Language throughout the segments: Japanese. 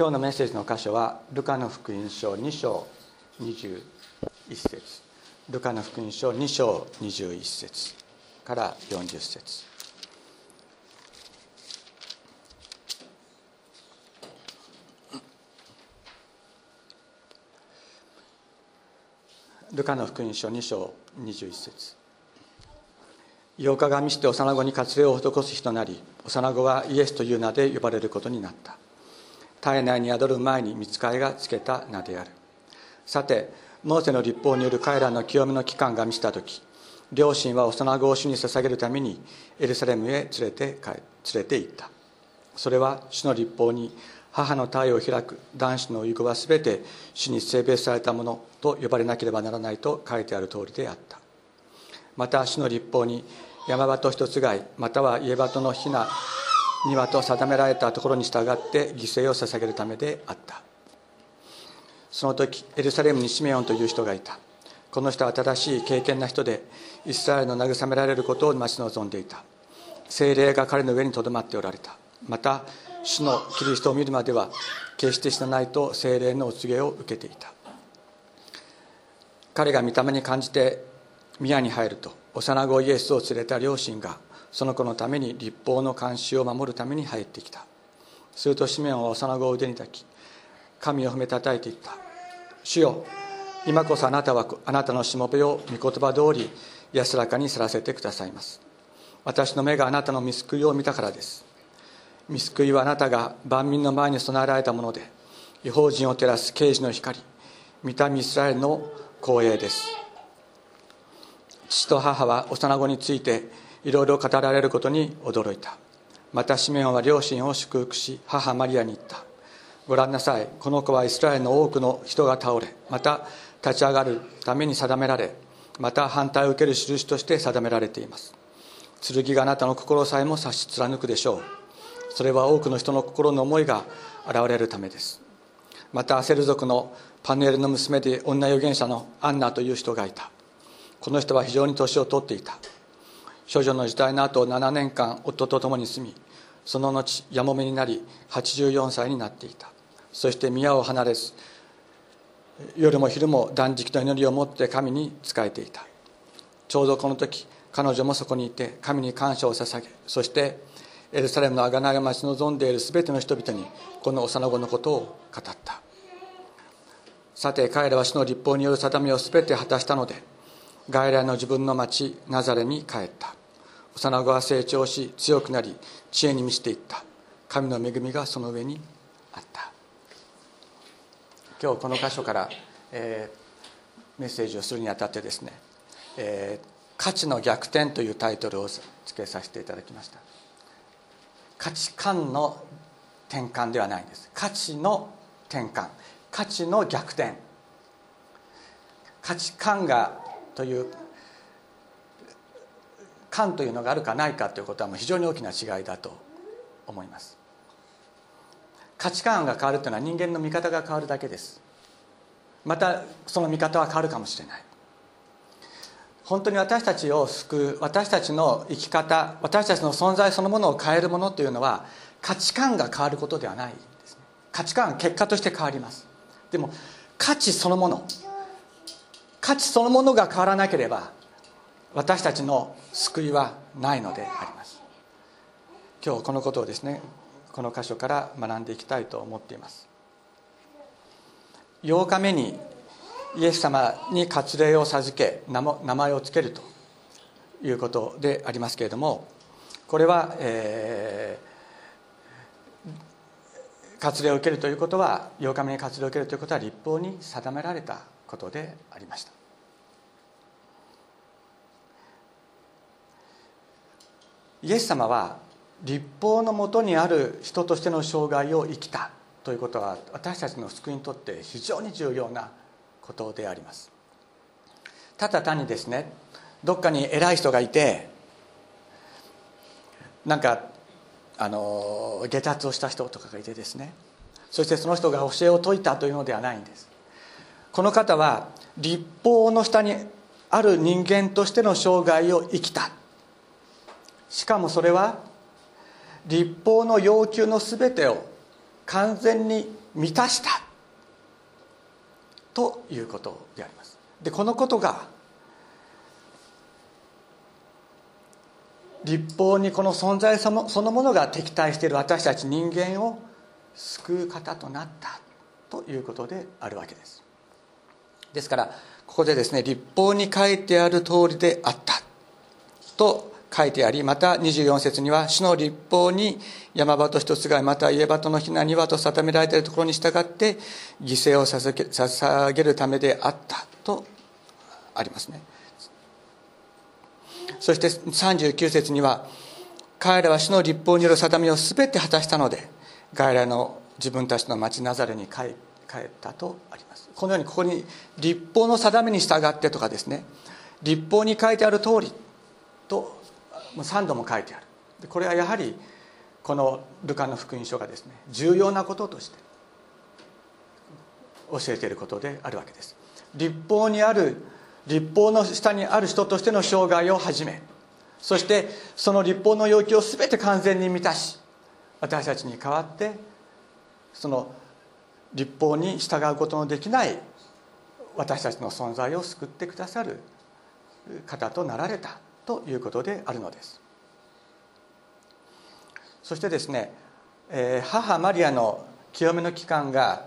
今日のメッセージの箇所はルカの福音書2章21節。ルカの福音書2章21節から40節。ルカの福音書2章21節。8日が見して幼子に割礼を施す日となり幼子はイエスという名で呼ばれることになった。体内に宿る前に見つかいがつけた名である。さてモーセの立法による彼らの清めの期間が満ちた時両親は幼子を主に捧げるためにエルサレムへ連れて連れて行った。それは主の立法に母の体を開く男子の遺語は全て主に性別されたものと呼ばれなければならないと書いてある通りであった。また主の立法に山鳩一つ貝または家鳩のひな庭と定められたところに従って犠牲を捧げるためであった。その時エルサレムにシメオンという人がいた。この人は正しい敬虔な人でイスラエルの慰められることを待ち望んでいた。精霊が彼の上にとどまっておられた。また主のキリストを見るまでは決して死なないと精霊のお告げを受けていた。彼が見た目に感じて宮に入ると幼子イエスを連れた両親がその子のために立法の監視を守るために入ってきた。するとシメオンは幼子を腕に抱き神を褒めたたいていった。主よ今こそあなたはあなたのしもべを御言葉通り安らかにさらせてくださいます。私の目があなたの見救いを見たからです。見救いはあなたが万民の前に備えられたもので違法人を照らす刑事の光見たミスラエルの光栄です。父と母は幼子についていろいろ語られることに驚いた。またシメオンは両親を祝福し母マリアに言った。ご覧なさい。この子はイスラエルの多くの人が倒れまた立ち上がるために定められまた反対を受ける印として定められています。剣があなたの心さえも差し貫くでしょう。それは多くの人の心の思いが現れるためです。またアセル族のパヌエルの娘で女預言者のアンナという人がいた。この人は非常に年を取っていた。少女の時代の後7年間夫と共に住みその後やもめになり84歳になっていた。そして宮を離れず夜も昼も断食の祈りを持って神に仕えていた。ちょうどこの時彼女もそこにいて神に感謝を捧げそしてエルサレムの贖いを待ち望んでいる全ての人々にこの幼子のことを語った。さて彼らは主の立法による定めを全て果たしたので外来の自分の町ナザレに帰った。幼子は成長し強くなり知恵に満ちていった。神の恵みがその上にあった。今日この箇所から、えー、メッセージをするにあたってですね「えー、価値の逆転」というタイトルを付けさせていただきました。価値観の転換ではないんです。価値の転換。価値の逆転。価値観がという観というのがあるかないかということはもう非常に大きな違いだと思います。価値観が変わるというのは人間の見方が変わるだけです。またその見方は変わるかもしれない。本当に私たちを救う私たちの生き方私たちの存在そのものを変えるものというのは価値観が変わることではないです、ね、価値観は結果として変わります。でも価値そのもの価値そのものが変わらなければ私たちの救いはないのであります。今日このことをですねこの箇所から学んでいきたいと思っています。8日目にイエス様に割礼を授け名前を付けるということでありますけれどもこれは、えー、割礼を受けるということは8日目に割礼を受けるということは立法に定められたことでありました。イエス様は立法のもとにある人としての生涯を生きたということは私たちの救いにとって非常に重要なことであります。ただ単にですねどっかに偉い人がいてなんかあの下達をした人とかがいてですねそしてその人が教えを説いたというのではないんです。この方は立法の下にある人間としての生涯を生きた。しかもそれは立法の要求の全てを完全に満たしたということであります。でこのことが立法にこの存在そのものが敵対している私たち人間を救う方となったということであるわけです。ですからここでですね立法に書いてある通りであったと書いてありまた24節には主の立法に山場と一つがまた家場とのひなにはと定められているところに従って犠牲を捧げるためであったとありますね。そして39節には彼らは主の立法による定めを全て果たしたので外来の自分たちの町ナザレに帰ったとあります。このようにここに立法の定めに従ってとかですね。立法に書いてある通りともう3度も書いてある。これはやはりこのルカの福音書がですね重要なこととして教えていることであるわけです。立法にある立法の下にある人としての生涯を始めそしてその立法の要求を全て完全に満たし私たちに代わってその立法に従うことのできない私たちの存在を救ってくださる方となられた。ということであるのです。そしてですね、え、母マリアの清めの期間が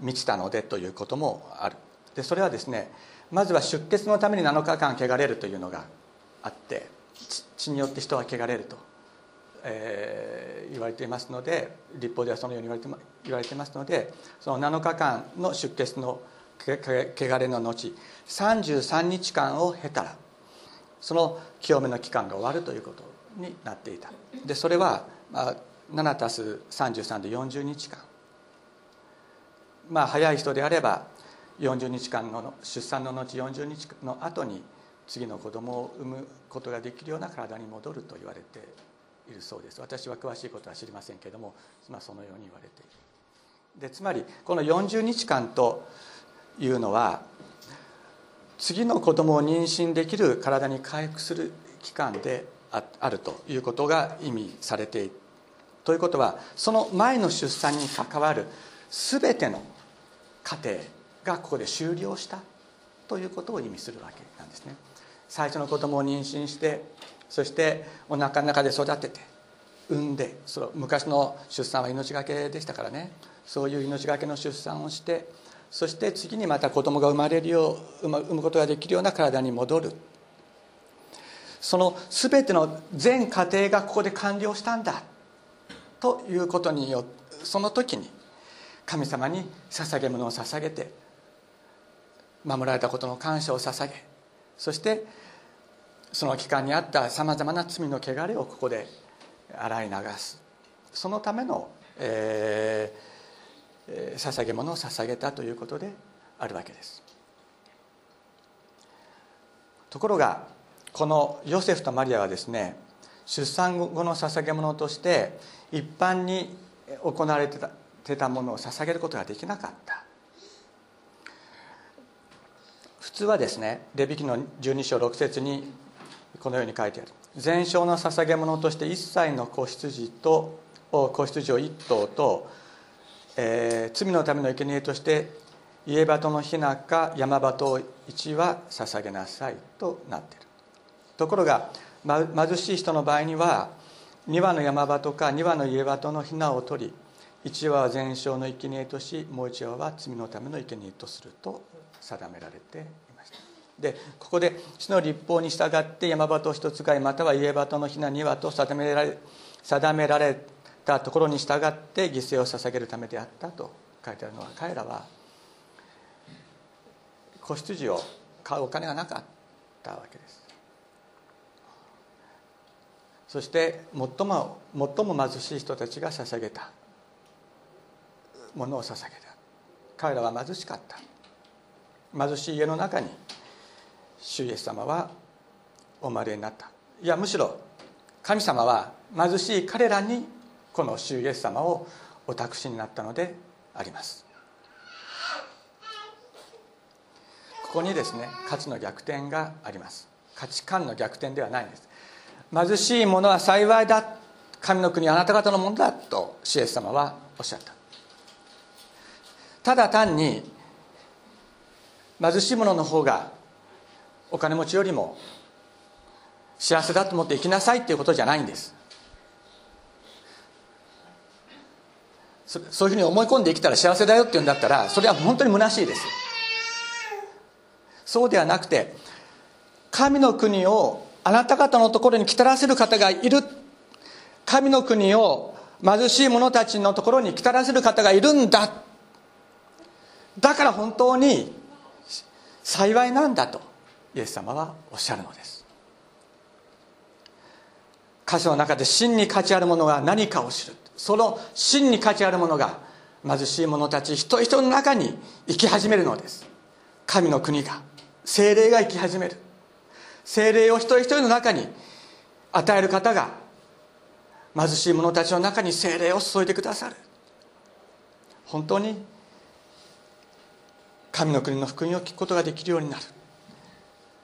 満ちたのでということもある。でそれはですねまずは出血のために7日間汚れるというのがあって血によって人は汚れると、えー、言われていますので立法ではそのように言われて言われてますのでその7日間の出血の汚れの後33日間を経たらその清めの期間が終わるということになっていた。でそれは、まあ、7たす33で40日間。まあ早い人であれば40日間の出産の後40日の後に次の子供を産むことができるような体に戻ると言われているそうです。私は詳しいことは知りませんけれども、まあ、そのように言われている。でつまりこの40日間というのは次の子供を妊娠できる体に回復する期間であるということが意味されている。ということはその前の出産に関わる全ての過程がここで終了したということを意味するわけなんですね。最初の子供を妊娠してそしておなかの中で育てて産んでその昔の出産は命がけでしたからね。そういう命がけの出産をしてそして次にまた子供が生まれるよう産むことができるような体に戻る。その全ての全過程がここで完了したんだということによその時に神様に捧げ物を捧げて守られたことの感謝を捧げそしてその期間にあったさまざまな罪の汚れをここで洗い流す。そのための、えー、捧げ物を捧げたということであるわけです。ところがこのヨセフとマリアはですね出産後の捧げ物として一般に行われてたものを捧げることができなかった。普通はですねレビキの12章6節にこのように書いてある。全焼の捧げ物として一切の子羊と子羊を1頭と、えー、罪のための生贄として家鳩のひなか山鳩を1は捧げなさいとなっている。ところが、ま、貧しい人の場合には2羽の山鳩か2羽の家鳩のひなを取り1羽は全焼の生贄としもう1羽は罪のための生贄とすると定められていました。でここで主の立法に従って山鳩一つ買いまたは家鳩のひな2羽と定められ定められたところに従って犠牲を捧げるためであったと書いてあるのは彼らは子羊を買うお金がなかったわけです。そして最も最も貧しい人たちが捧げたものを捧げた。彼らは貧しかった。貧しい家の中に主イエス様はお生まれになった。いやむしろ神様は貧しい彼らにこの主イエス様をお託しになったのであります。ここにですね価値の逆転があります。価値観の逆転ではないんです。貧しい者は幸いだ。神の国あなた方のものだと主イエス様はおっしゃった。ただ単に貧しい者の方がお金持ちよりも幸せだと思って生きなさいっていうことじゃないんです。そういうふうに思い込んで生きたら幸せだよって言うんだったらそれは本当に虚しいです。そうではなくて神の国をあなた方のところに来たらせる方がいる。神の国を貧しい者たちのところに来たらせる方がいるんだ。だから本当に幸いなんだとイエス様はおっしゃるのです。箇所の中で真に価値あるものが何かを知る。その真に価値あるものが貧しい者たち一人一人の中に生き始めるのです。神の国が精霊が生き始める。精霊を一人一人の中に与える方が貧しい者たちの中に精霊を注いでくださる。本当に神の国の福音を聞くことができるようになる。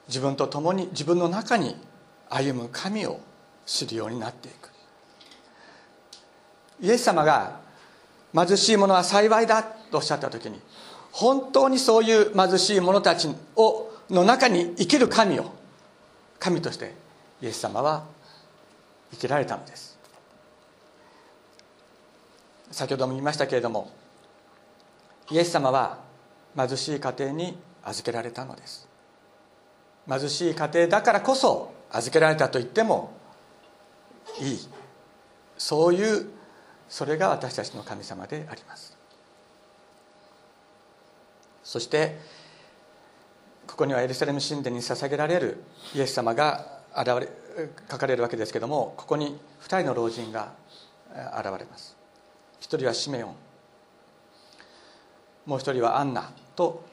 自分と共に自分の中に歩む神を知るようになっていく。イエス様が貧しい者は幸いだとおっしゃった時に本当にそういう貧しい者たちをの中に生きる神を神としてイエス様は生きられたのです。先ほども言いましたけれどもイエス様は貧しい家庭に預けられたのです。貧しい家庭だからこそ預けられたと言ってもいい。そういうそれが私たちの神様であります。そしてここにはエルサレム神殿に捧げられるイエス様が現れ書かれるわけですけどもここに2人の老人が現れます。一人はシメオン。もう一人はアンナと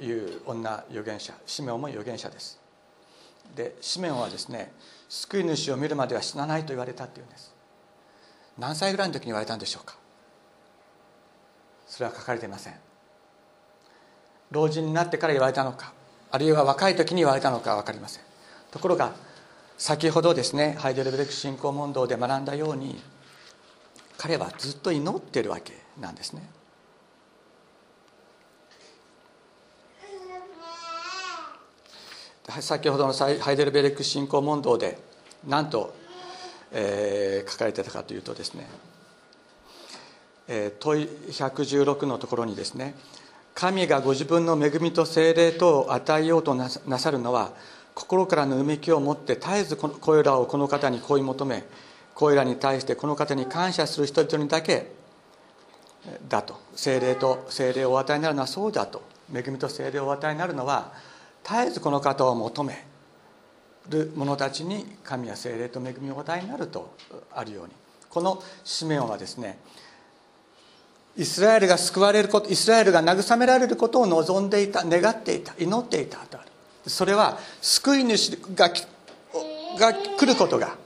いう女預言者。シメオンも預言者です。でシメオンはですね救い主を見るまでは死なないと言われたっていうんです。何歳ぐらいの時に言われたんでしょうか？それは書かれていません。老人になってから言われたのかあるいは若い時に言われたのか分かりません。ところが先ほどですねハイデルベルク信仰問答で学んだように彼はずっと祈ってるわけなんですね。先ほどのハイデルベルク信仰問答で何と、えー、書かれてたかというとですね、えー、問い116のところにですね神がご自分の恵みと精霊とを与えようとなさるのは心からのうめきを持って絶えずこれらをこの方に恋求めこれらに対してこの方に感謝する人々にだけだと。精霊と精霊をお与えになるのはそうだと。恵みと精霊をお与えになるのは絶えずこの方を求める者たちに神や精霊と恵みをお与えになるとあるように。このシメオンはですねイスラエルが救われることイスラエルが慰められることを望んでいた願っていた祈っていたとある。それは救い主がが来ることが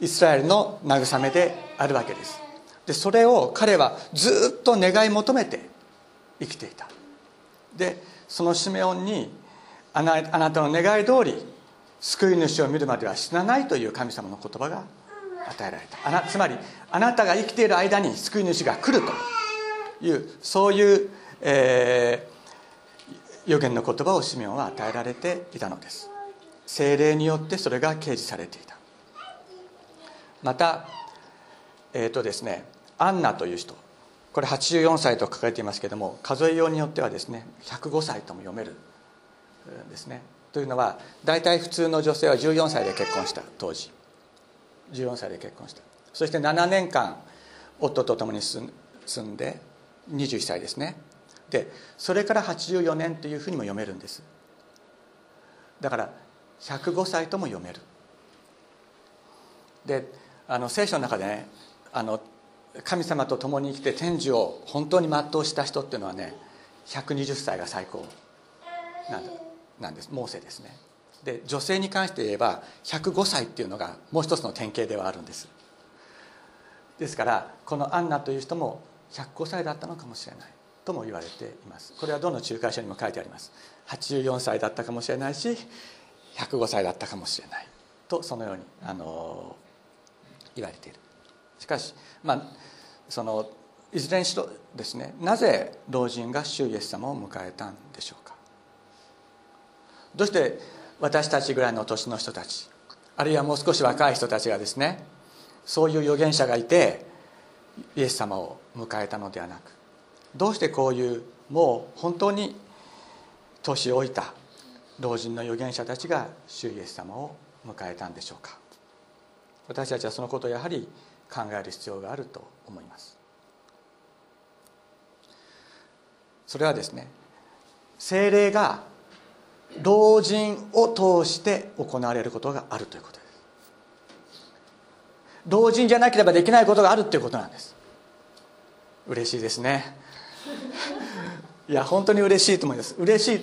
イスラエルの慰めであるわけです。でそれを彼はずっと願い求めて生きていた。でそのシメオンにあなあなたの願い通り救い主を見るまでは死なないという神様の言葉が与えられた。あなつまりあなたが生きている間に救い主が来るというそういう、えー、予言の言葉をシメオンは与えられていたのです。精霊によってそれが掲示されていた。またえっ、ー、とですねアンナという人。これ84歳と書かれていますけれども数えようによってはですね105歳とも読めるんですね。というのは大体普通の女性は14歳で結婚した当時。14歳で結婚した。そして7年間夫と共に住んで21歳ですね。でそれから84年というふうにも読めるんです。だから105歳とも読める。であの聖書の中でねあの神様と共に生きて天寿を本当に全うした人っていうのはね120歳が最高なんだ。なんです。モーセですね。で女性に関して言えば105歳っていうのがもう一つの典型ではあるんです。ですからこのアンナという人も105歳だったのかもしれない。とも言われています。これはどの仲介書にも書いてあります。84歳だったかもしれないし105歳だったかもしれない。とそのようにあの言われている。しかしまあそのいずれにしろですねなぜ老人が主イエス様を迎えたんでしょうか。どうして私たちぐらいの年の人たちあるいはもう少し若い人たちがですねそういう預言者がいてイエス様を迎えたのではなくどうしてこういうもう本当に年老いた老人の預言者たちが主イエス様を迎えたんでしょうか。私たちはそのことをやはり考える必要があると思います。それはですね精霊が老人を通して行われることがあるということです。老人じゃなければできないことがあるということなんです。嬉しいですね。いや本当に嬉しいと思います。嬉しいっ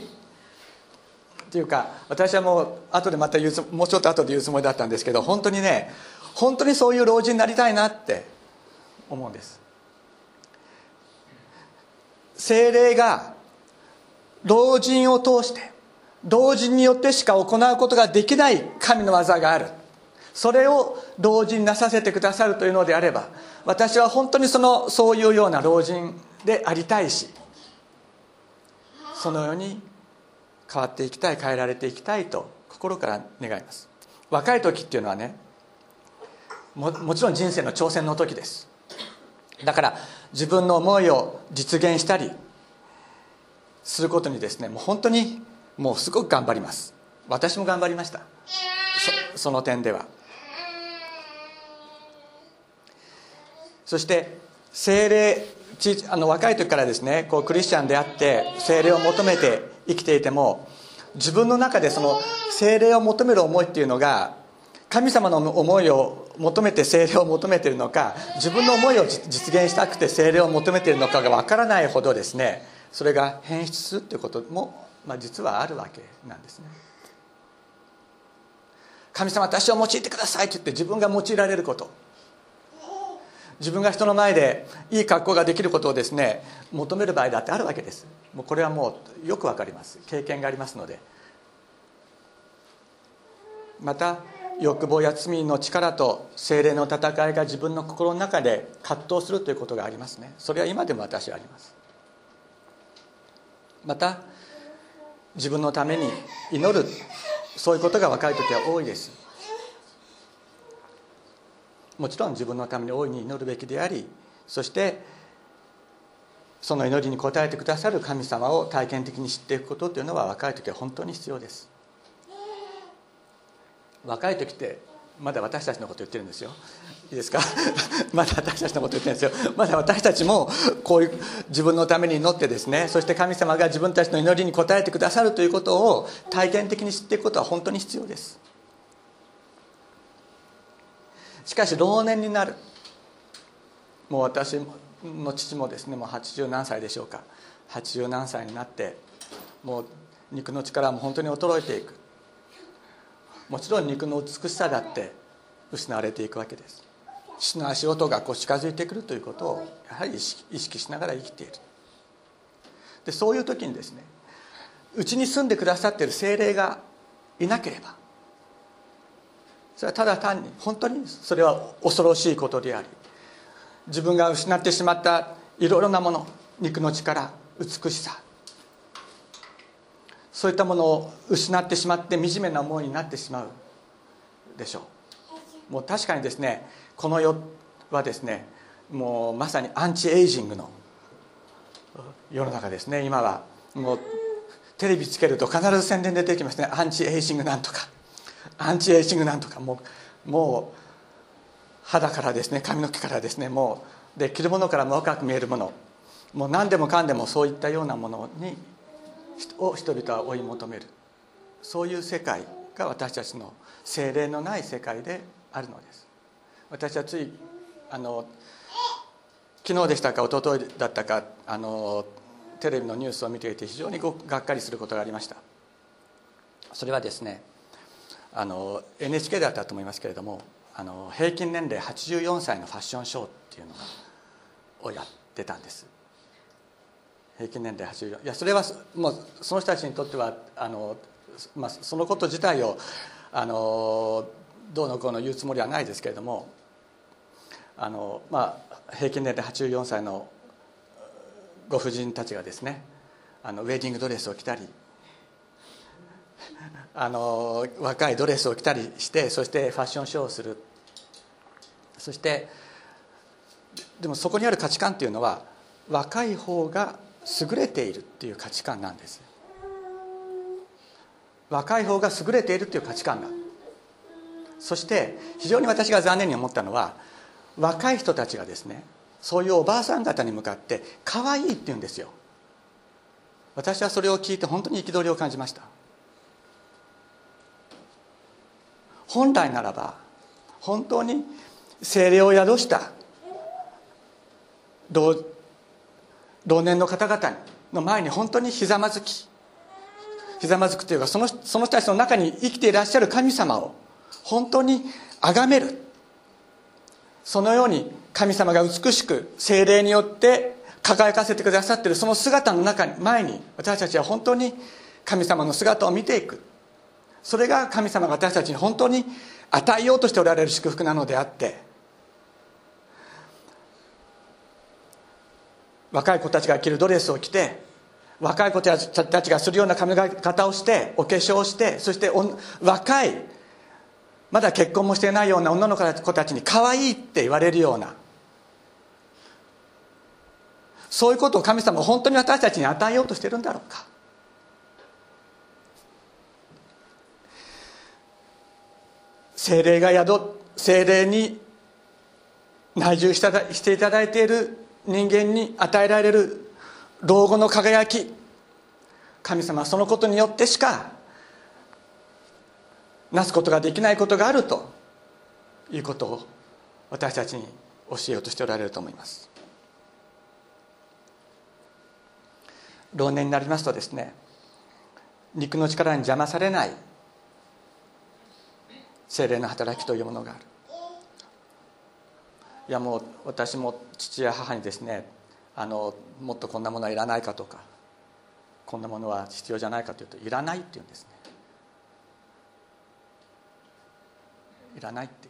ていうか私はもう後でまた言うもうちょっと後で言うつもりだったんですけど本当にね本当にそういう老人になりたいなって思うんです。精霊が老人を通して老人によってしか行うことができない神の技がある。それを老人なさせてくださるというのであれば私は本当にそのそういうような老人でありたいしそのように変わっていきたい変えられていきたいと心から願います。若い時っていうのはねももちろん人生の挑戦の時です。だから自分の思いを実現したりすることにですねもう本当にもうすごく頑張ります。私も頑張りました。その点では。そして精霊あの若い時からですねこうクリスチャンであって精霊を求めて生きていても自分の中でその精霊を求める思いっていうのが神様の思いを求めて精霊を求めているのか自分の思いを実現したくて精霊を求めているのかがわからないほどですねそれが変質するということも、まあ、実はあるわけなんですね。神様私を用いてくださいって言って自分が用いられること。自分が人の前でいい格好ができることをですね求める場合だってあるわけです。もうこれはもうよくわかります。経験がありますので。また欲望や罪の力と精霊の戦いが自分の心の中で葛藤するということがありますね。それは今でも私はあります。また自分のために祈る。そういうことが若い時は多いです。もちろん自分のために大いに祈るべきでありそしてその祈りに応えてくださる神様を体験的に知っていくことというのは若い時は本当に必要です。若い時ってまだ私たちのこと言ってるんですよ。いいですか？まだ私たちのこと言ってるんですよ。まだ私たちもこういう自分のために祈ってですねそして神様が自分たちの祈りに応えてくださるということを体験的に知っていくことは本当に必要です。しかし老年になる。もう私の父もですねもう80何歳でしょうか。80何歳になってもう肉の力も本当に衰えていく。もちろん肉の美しさだって失われていくわけです。死の足音がこう近づいてくるということをやはり意識意識しながら生きている。でそういう時にですねうちに住んでくださっている精霊がいなければそれはただ単に本当にそれは恐ろしいことであり自分が失ってしまったいろいろなもの肉の力美しさそういったものを失ってしまって惨めな思いになってしまうでしょうもう確かにですねこの世はですねもうまさにアンチエイジングの世の中ですね。今はもうテレビつけると必ず宣伝出てきますね。アンチエイジングなんとか。アンチエイジングなんとか。もうもう肌からですね髪の毛からですねもうで着るものからも若く見えるもの。もう何でもかんでもそういったようなものにを人々は追い求める。そういう世界が私たちの精霊のない世界であるのです。私はついあの昨日でしたか一昨日だったかあのテレビのニュースを見ていて非常にがっかりすることがありました。それはですねあの NHK だったと思いますけれどもあの平均年齢84歳のファッションショーっていうのをやってたんです。平均年齢84いやそれはもうその人たちにとってはあの、まあ、そのこと自体をあのどうのこうの言うつもりはないですけれどもあの、まあ、平均年齢84歳のご婦人たちがですねあのウェディングドレスを着たり あの若いドレスを着たりしてそしてファッションショーをする。そしてでもそこにある価値観っていうのは若い方が優れているっていう価値観なんです。若い方が優れているっていう価値観が。そして非常に私が残念に思ったのは若い人たちがですねそういうおばあさん方に向かって「可愛いって言うんですよ。私はそれを聞いて本当に憤りを感じました。本来ならば本当に精霊を宿した老老年の方々の前に本当にひざまずきひざまずくというかそのその人たちの中に生きていらっしゃる神様を本当に崇める。そのように神様が美しく精霊によって輝かせてくださっているその姿の中に前に私たちは本当に神様の姿を見ていく。それが神様が私たちに本当に与えようとしておられる祝福なのであって。若い子たちが着るドレスを着て若い子たちがするような髪型をしてお化粧をしてそして若いまだ結婚もしてないような女の子たちに可愛いって言われるような。そういうことを神様は本当に私たちに与えようとしてるんだろうか。精霊が宿精霊に内住していただいている人間に与えられる老後の輝き。神様はそのことによってしかなすことができないことがあるということを私たちに教えようとしておられると思います。老年になりますとですね肉の力に邪魔されない精霊の働きというものがある。いやもう私も父や母にですねあのもっとこんなものはいらないかとかこんなものは必要じゃないかというといらないって言うんですね。いらないって。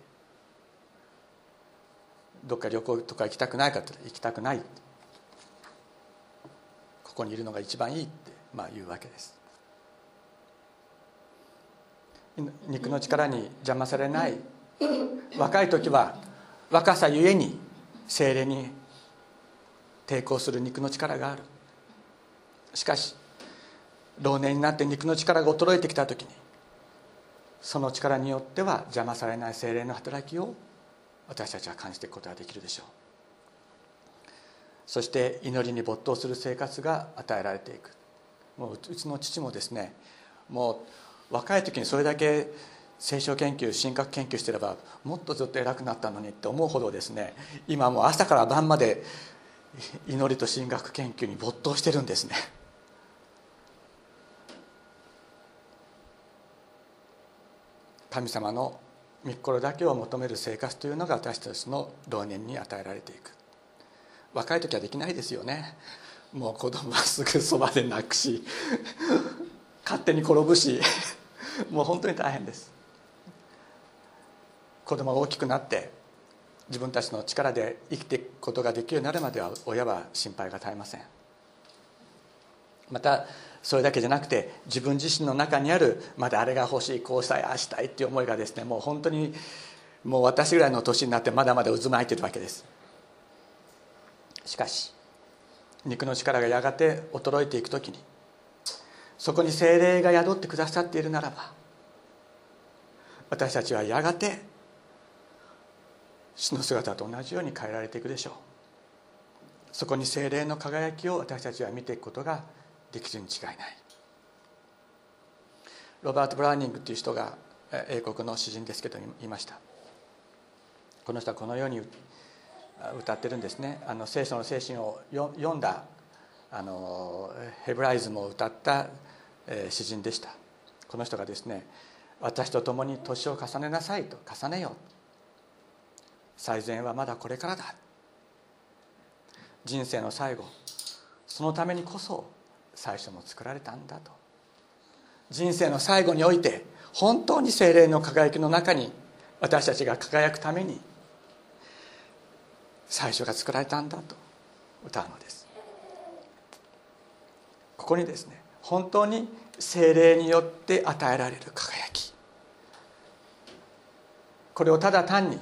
どっか旅行とか行きたくないかって行きたくないここにいるのが一番いいってまあ言うわけです。肉の力に邪魔されない。若い時は若さゆえに精霊に抵抗する肉の力がある。しかし老年になって肉の力が衰えてきた時にその力によっては邪魔されない精霊の働きを私たちは感じていくことができるでしょう。そして祈りに没頭する生活が与えられていく。もううちの父もですねもう若い時にそれだけ聖書研究神学研究してればもっとずっと偉くなったのにって思うほどですね今もう朝から晩まで祈りと神学研究に没頭してるんですね。神様の御心だけを求める生活というのが私たちの老年に与えられていく。若い時はできないですよね。もう子供はすぐそばで泣くし勝手に転ぶしもう本当に大変です。子供が大きくなって自分たちの力で生きていくことができるようになるまでは親は心配が絶えません。またそれだけじゃなくて自分自身の中にあるまだあれが欲しいこうしたいああしたいっていう思いがですねもう本当にもう私ぐらいの年になってまだまだ渦巻いてるわけです。しかし肉の力がやがて衰えていく時にそこに精霊が宿ってくださっているならば私たちはやがて死の姿と同じように変えられていくでしょう。そこに精霊の輝きを私たちは見ていくことができるに違いない。ロバート・ブラウニングという人が英国の詩人ですけど言いました。この人はこのように歌ってるんですね。あの聖書の精神を読んだあのヘブライズムを歌った詩人でした。この人がですね私と共に年を重ねなさいと重ねよう。最善はまだこれからだ。人生の最後そのためにこそ最初も作られたんだと。人生の最後において本当に精霊の輝きの中に私たちが輝くために最初が作られたんだと歌うのです。ここにですね本当に精霊によって与えられる輝き。これをただ単に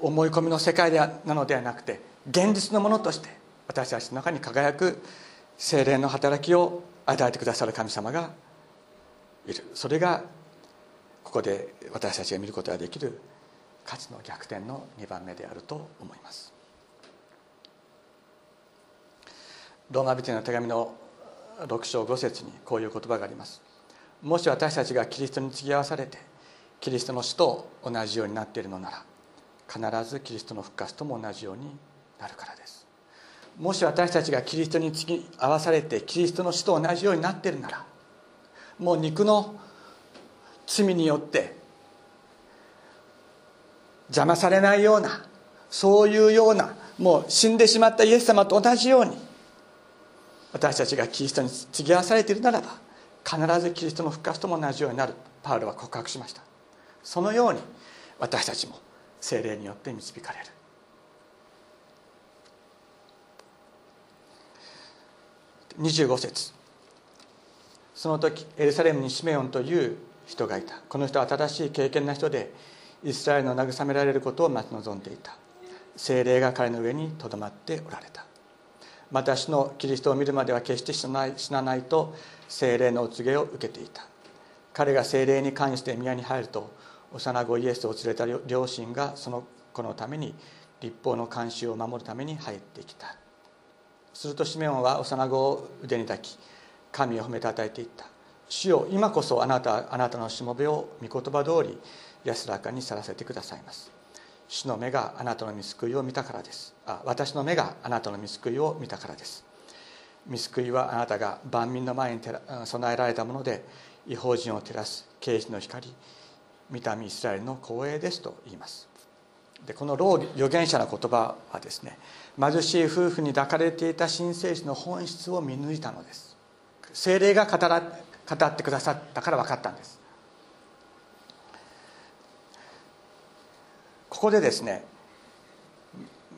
思い込みの世界でなのではなくて現実のものとして私たちの中に輝く精霊の働きを与えてくださる神様がいる。それがここで私たちが見ることができる価値の逆転の2番目であると思います。ローマ人の手紙の6章5節にこういう言葉があります。もし私たちがキリストに継ぎ合わされてキリストの死と同じようになっているのなら必ずキリストの復活とも同じようになるからです。もし私たちがキリストに継ぎ合わされてキリストの死と同じようになっているならもう肉の罪によって邪魔されないようなそういうようなもう死んでしまったイエス様と同じように私たちがキリストに継ぎ合わされているならば必ずキリストの復活とも同じようになる。パウロは告白しました。そのように私たちも精霊によって導かれる。25節。その時エルサレムにシメオンという人がいた。この人は正しい経験な人でイスラエルの慰められることを待ち望んでいた。精霊が彼の上にとどまっておられた。私のキリストを見るまでは決して死なない死なないと精霊のお告げを受けていた。彼が精霊に関して宮に入ると幼子イエスを連れた両親がその子のために立法の慣習を守るために入ってきた。するとシメオンは幼子を腕に抱き神を褒めたたえていった。主よ今こそあなたあなたのしもべを御言葉通り安らかにさらせてくださいます。主の目があなたの見救いを見たからです。あ私の目があなたの見救いを見たからです。見救いはあなたが万民の前に備えられたもので違法人を照らす啓示の光見た目イスラエルの光栄ですと言います。でこの老預言者の言葉はですね貧しい夫婦に抱かれていた新生児の本質を見抜いたのです。精霊が語ら語ってくださったから分かったんです。ここでですね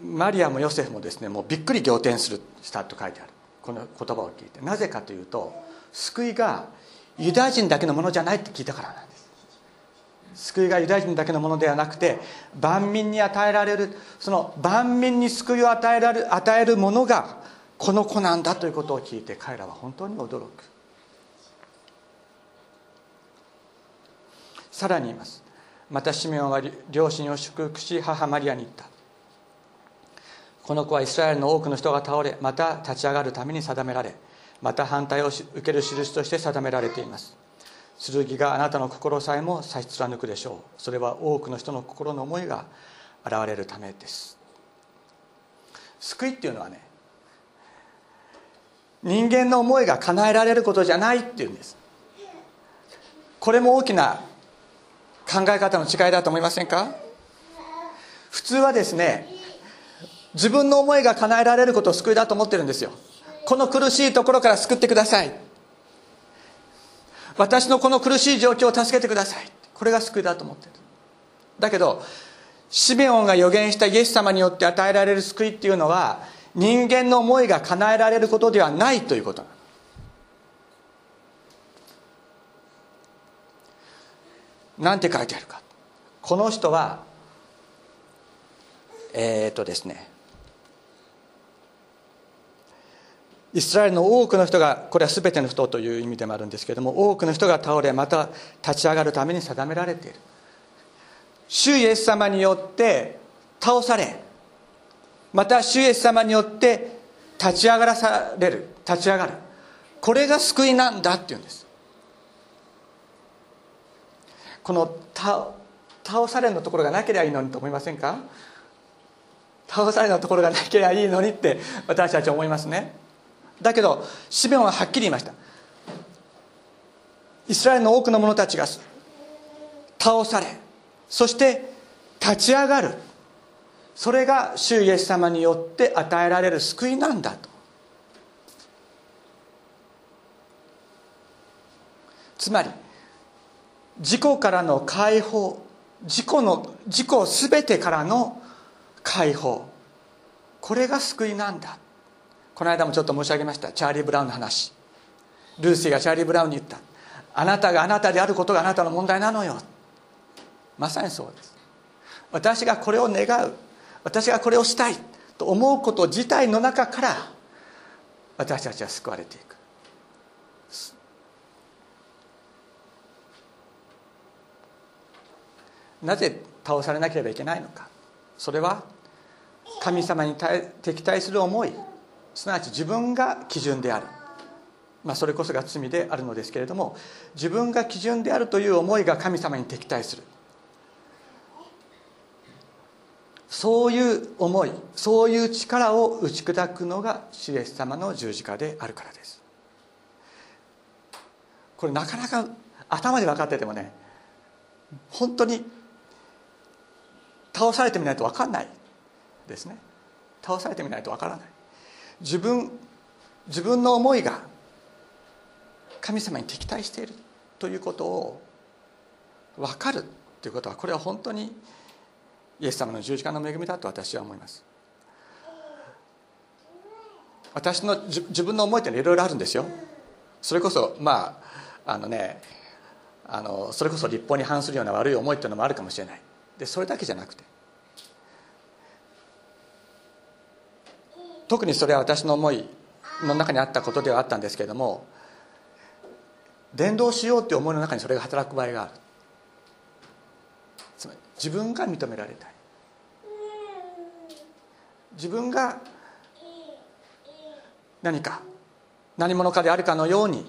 マリアもヨセフもですねもうびっくり仰天するしたと書いてある。この言葉を聞いて。なぜかというと救いがユダヤ人だけのものじゃないって聞いたからなんです。救いがユダヤ人だけのものではなくて万民に与えられるその万民に救いを与えられる与えるものがこの子なんだということを聞いて彼らは本当に驚く。さらに言います。またシメオンは両親を祝福し母マリアに言った。この子はイスラエルの多くの人が倒れまた立ち上がるために定められまた反対を受ける印として定められています。剣があなたの心さえも差し貫くでしょう。それは多くの人の心の思いが現れるためです。救いっていうのはね人間の思いが叶えられることじゃないっていうんです。これも大きな考え方の違いだと思いませんか？普通はですね自分の思いが叶えられることを救いだと思ってるんですよ。この苦しいところから救ってください。私のこの苦しい状況を助けてください。これが救いだと思ってる。だけどシメオンが予言したイエス様によって与えられる救いっていうのは人間の思いが叶えられることではないということなの。なんて書いてあるか。この人はえっ、とですね。イスラエルの多くの人がこれは全ての人という意味でもあるんですけれども多くの人が倒れまた立ち上がるために定められている。主イエス様によって倒されまた主イエス様によって立ち上がらされる立ち上がる。これが救いなんだっていうんです。この倒されのところがなければいいのにと思いませんか？倒されのところがなければいいのにって私たちは思いますね。だけどシメオンははっきり言いました。イスラエルの多くの者たちが倒されそして立ち上がる。それが主イエス様によって与えられる救いなんだと。つまり事故からの解放事故の事故全てからの解放。これが救いなんだこの間もちょっと申し上げました。チャーリー・ブラウンの話。ルーシーがチャーリー・ブラウンに言った。あなたがあなたであることがあなたの問題なのよ。まさにそうです。私がこれを願う。私がこれをしたいと思うこと自体の中から私たちは救われていく。なぜ倒されなければいけないのか。それは神様に敵対する思い。すなわち自分が基準である、まあ、それこそが罪であるのですけれども自分が基準であるという思いが神様に敵対する。そういう思いそういう力を打ち砕くのが主イエス様の十字架であるからです。これなかなか頭で分かっててもね本当に倒されてみないと分かんないですね。倒されてみないと分からない。自分自分の思いが神様に敵対しているということを分かるということはこれは本当にイエス様の十字架の恵みだと私は思います。私の自分の思いっていろいろあるんですよ。それこそまああのねあのそれこそ立法に反するような悪い思いっていうのもあるかもしれない。でそれだけじゃなくて特にそれは私の思いの中にあったことではあったんですけれども伝道しようっていう思いの中にそれが働く場合がある。つまり自分が認められたい。自分が何か何者かであるかのように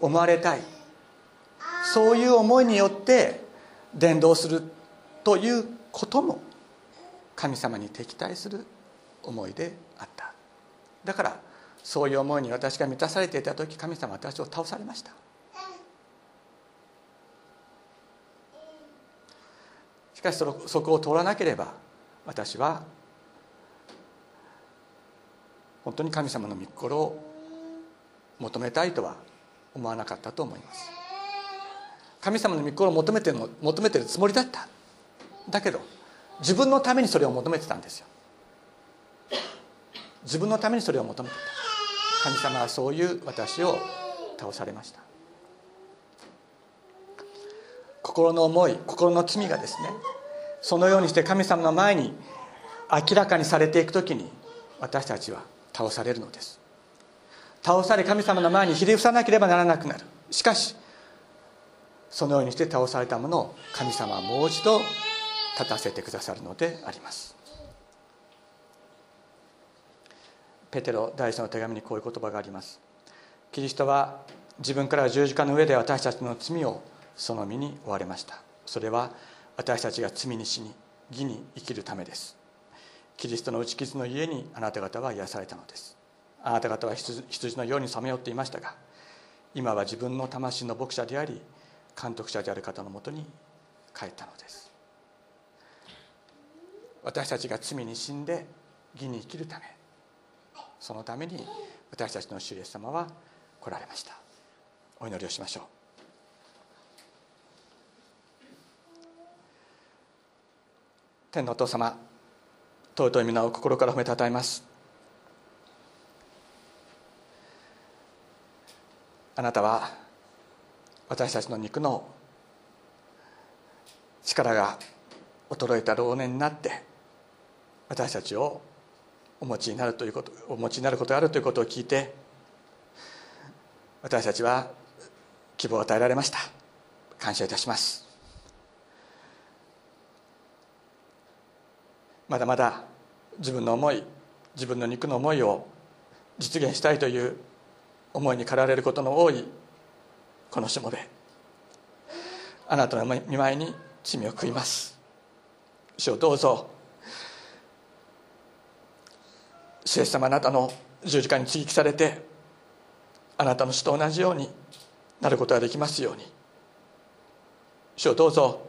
思われたい。そういう思いによって伝道するということも神様に敵対する思いであった。だからそういう思いに私が満たされていた時神様は私を倒されました。しかしそのそこを通らなければ私は本当に神様の御心を求めたいとは思わなかったと思います。神様の御心を求めての求めてるつもりだった。だけど自分のためにそれを求めてたんですよ。自分のためにそれを求めてた。神様はそういう私を倒されました。心の思い心の罪がですねそのようにして神様の前に明らかにされていく時に私たちは倒されるのです。倒され神様の前にひれ伏さなければならなくなる。しかしそのようにして倒されたものを神様はもう一度立たせてくださるのであります。ペテロ第一の手紙にこういう言葉があります。キリストは自分から十字架の上で私たちの罪をその身に追われました。それは私たちが罪に死に義に生きるためです。キリストの打ち傷の家にあなた方は癒されたのです。あなた方は羊のようにさめ寄っていましたが今は自分の魂の牧者であり監督者である方のもとに帰ったのです。私たちが罪に死んで義に生きるためそのために私たちの主イエス様は来られました。お祈りをしましょう。天のお父様尊い皆を心から褒めたたえます。あなたは私たちの肉の力が衰えた老年になって私たちをお持ちになるということお持ちになることがあるということを聞いて私たちは希望を与えられました。感謝いたします。まだまだ自分の思い自分の肉の思いを実現したいという思いに駆られることの多いこのしもべあなたの見舞いに罪を悔います。主をどうぞ主イエス様あなたの十字架に追記されてあなたの死と同じようになることができますように。主をどうぞ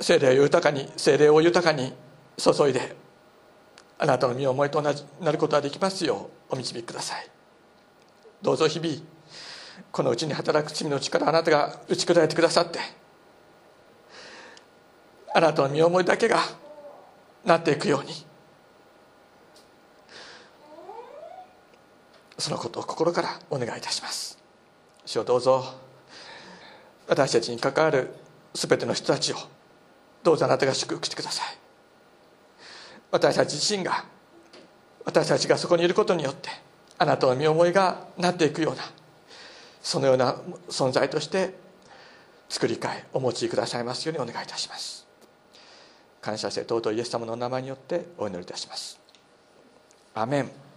精霊を豊かに精霊を豊かに注いであなたの身を思いと同じなることができますようお導きください。どうぞ日々このうちに働く罪の力あなたが打ち砕いてくださってあなたの身思いだけがなっていくように。そのことを心からお願いいたします。主をどうぞ。私たちに関わる全ての人たちをどうぞあなたが祝福してください。私たち自身が私たちがそこにいることによってあなたの身思いがなっていくようなそのような存在として作り変えお持ちくださいますようにお願いいたします。感謝して尊いイエス様のお名前によってお祈りいたします。アメン。